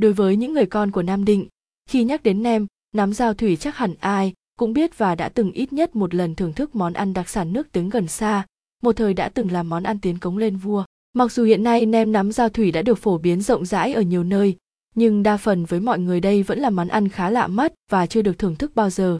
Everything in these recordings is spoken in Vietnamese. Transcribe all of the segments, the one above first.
đối với những người con của nam định, khi nhắc đến nem nắm giao thủy chắc hẳn ai cũng biết và đã từng ít nhất một lần thưởng thức món ăn đặc sản nước tiếng gần xa, một thời đã từng làm món ăn tiến cống lên vua. Mặc dù hiện nay nem nắm giao thủy đã được phổ biến rộng rãi ở nhiều nơi, nhưng đa phần với mọi người đây vẫn là món ăn khá lạ mắt và chưa được thưởng thức bao giờ.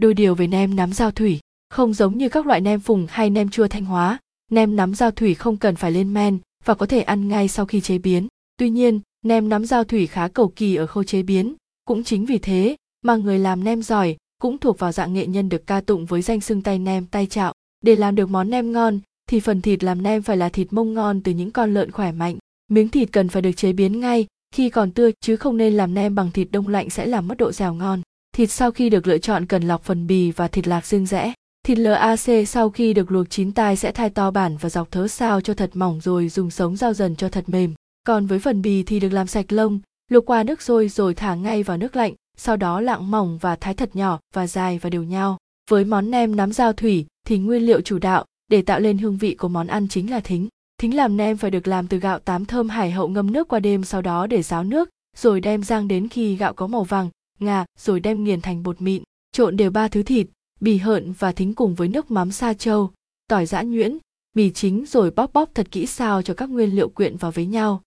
Đôi điều về nem nắm giao thủy, không giống như các loại nem phùng hay nem chua thanh hóa, nem nắm giao thủy không cần phải lên men và có thể ăn ngay sau khi chế biến. Tuy nhiên nem nắm giao thủy khá cầu kỳ ở khâu chế biến. Cũng chính vì thế mà người làm nem giỏi cũng thuộc vào dạng nghệ nhân được ca tụng với danh xưng tay nem, tay chạo. Để làm được món nem ngon thì phần thịt làm nem phải là thịt mông ngon từ những con lợn khỏe mạnh. Miếng thịt cần phải được chế biến ngay khi còn tươi, chứ không nên làm nem bằng thịt đông lạnh sẽ làm mất độ dẻo ngon. Thịt sau khi được lựa chọn cần lọc phần bì và thịt lạc riêng rẽ. Thịt LAC sau khi được luộc chín tai sẽ thay to bản và dọc thớ sao cho thật mỏng rồi dùng sống dao dần cho thật mềm còn với phần bì thì được làm sạch lông, luộc qua nước sôi rồi thả ngay vào nước lạnh, sau đó lạng mỏng và thái thật nhỏ và dài và đều nhau. Với món nem nắm dao thủy thì nguyên liệu chủ đạo để tạo lên hương vị của món ăn chính là thính. Thính làm nem phải được làm từ gạo tám thơm hải hậu ngâm nước qua đêm sau đó để ráo nước, rồi đem rang đến khi gạo có màu vàng, ngà, rồi đem nghiền thành bột mịn. Trộn đều ba thứ thịt, bì hợn và thính cùng với nước mắm sa châu tỏi giã nhuyễn, mì chính rồi bóp bóp thật kỹ sao cho các nguyên liệu quyện vào với nhau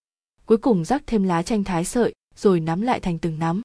cuối cùng rắc thêm lá chanh thái sợi rồi nắm lại thành từng nắm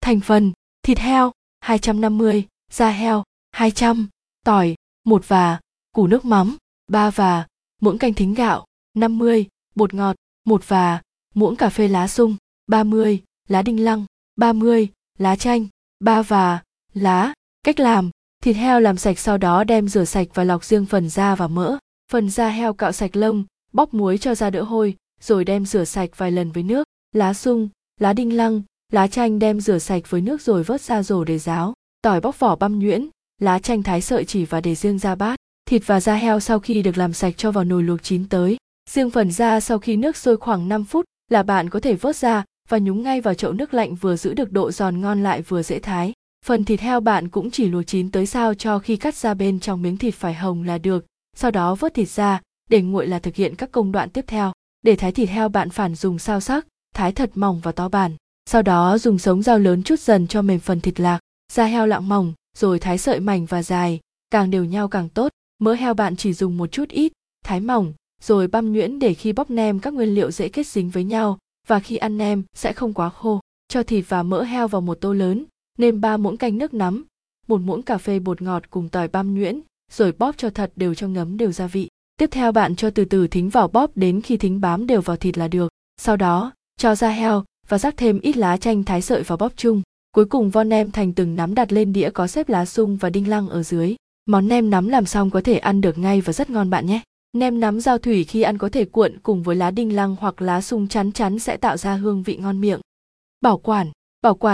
thành phần thịt heo 250, da heo 200, tỏi, 1 và, củ nước mắm, 3 và, muỗng canh thính gạo, 50, bột ngọt, 1 và, muỗng cà phê lá sung, 30, lá đinh lăng, 30, lá chanh, 3 và, lá. Cách làm, thịt heo làm sạch sau đó đem rửa sạch và lọc riêng phần da và mỡ. Phần da heo cạo sạch lông, bóc muối cho da đỡ hôi, rồi đem rửa sạch vài lần với nước. Lá sung, lá đinh lăng, lá chanh đem rửa sạch với nước rồi vớt ra rổ để ráo. Tỏi bóc vỏ băm nhuyễn, lá chanh thái sợi chỉ và để riêng ra bát thịt và da heo sau khi được làm sạch cho vào nồi luộc chín tới riêng phần da sau khi nước sôi khoảng 5 phút là bạn có thể vớt ra và nhúng ngay vào chậu nước lạnh vừa giữ được độ giòn ngon lại vừa dễ thái phần thịt heo bạn cũng chỉ luộc chín tới sao cho khi cắt ra bên trong miếng thịt phải hồng là được sau đó vớt thịt ra để nguội là thực hiện các công đoạn tiếp theo để thái thịt heo bạn phản dùng sao sắc, thái thật mỏng và to bản. Sau đó dùng sống dao lớn chút dần cho mềm phần thịt lạc, da heo lạng mỏng, rồi thái sợi mảnh và dài, càng đều nhau càng tốt. Mỡ heo bạn chỉ dùng một chút ít, thái mỏng, rồi băm nhuyễn để khi bóc nem các nguyên liệu dễ kết dính với nhau, và khi ăn nem sẽ không quá khô. Cho thịt và mỡ heo vào một tô lớn, nêm ba muỗng canh nước nắm một muỗng cà phê bột ngọt cùng tỏi băm nhuyễn, rồi bóp cho thật đều cho ngấm đều gia vị tiếp theo bạn cho từ từ thính vào bóp đến khi thính bám đều vào thịt là được sau đó cho ra heo và rắc thêm ít lá chanh thái sợi vào bóp chung Cuối cùng vo nem thành từng nắm đặt lên đĩa có xếp lá sung và đinh lăng ở dưới. Món nem nắm làm xong có thể ăn được ngay và rất ngon bạn nhé. Nem nắm giao thủy khi ăn có thể cuộn cùng với lá đinh lăng hoặc lá sung chắn chắn sẽ tạo ra hương vị ngon miệng. Bảo quản, bảo quản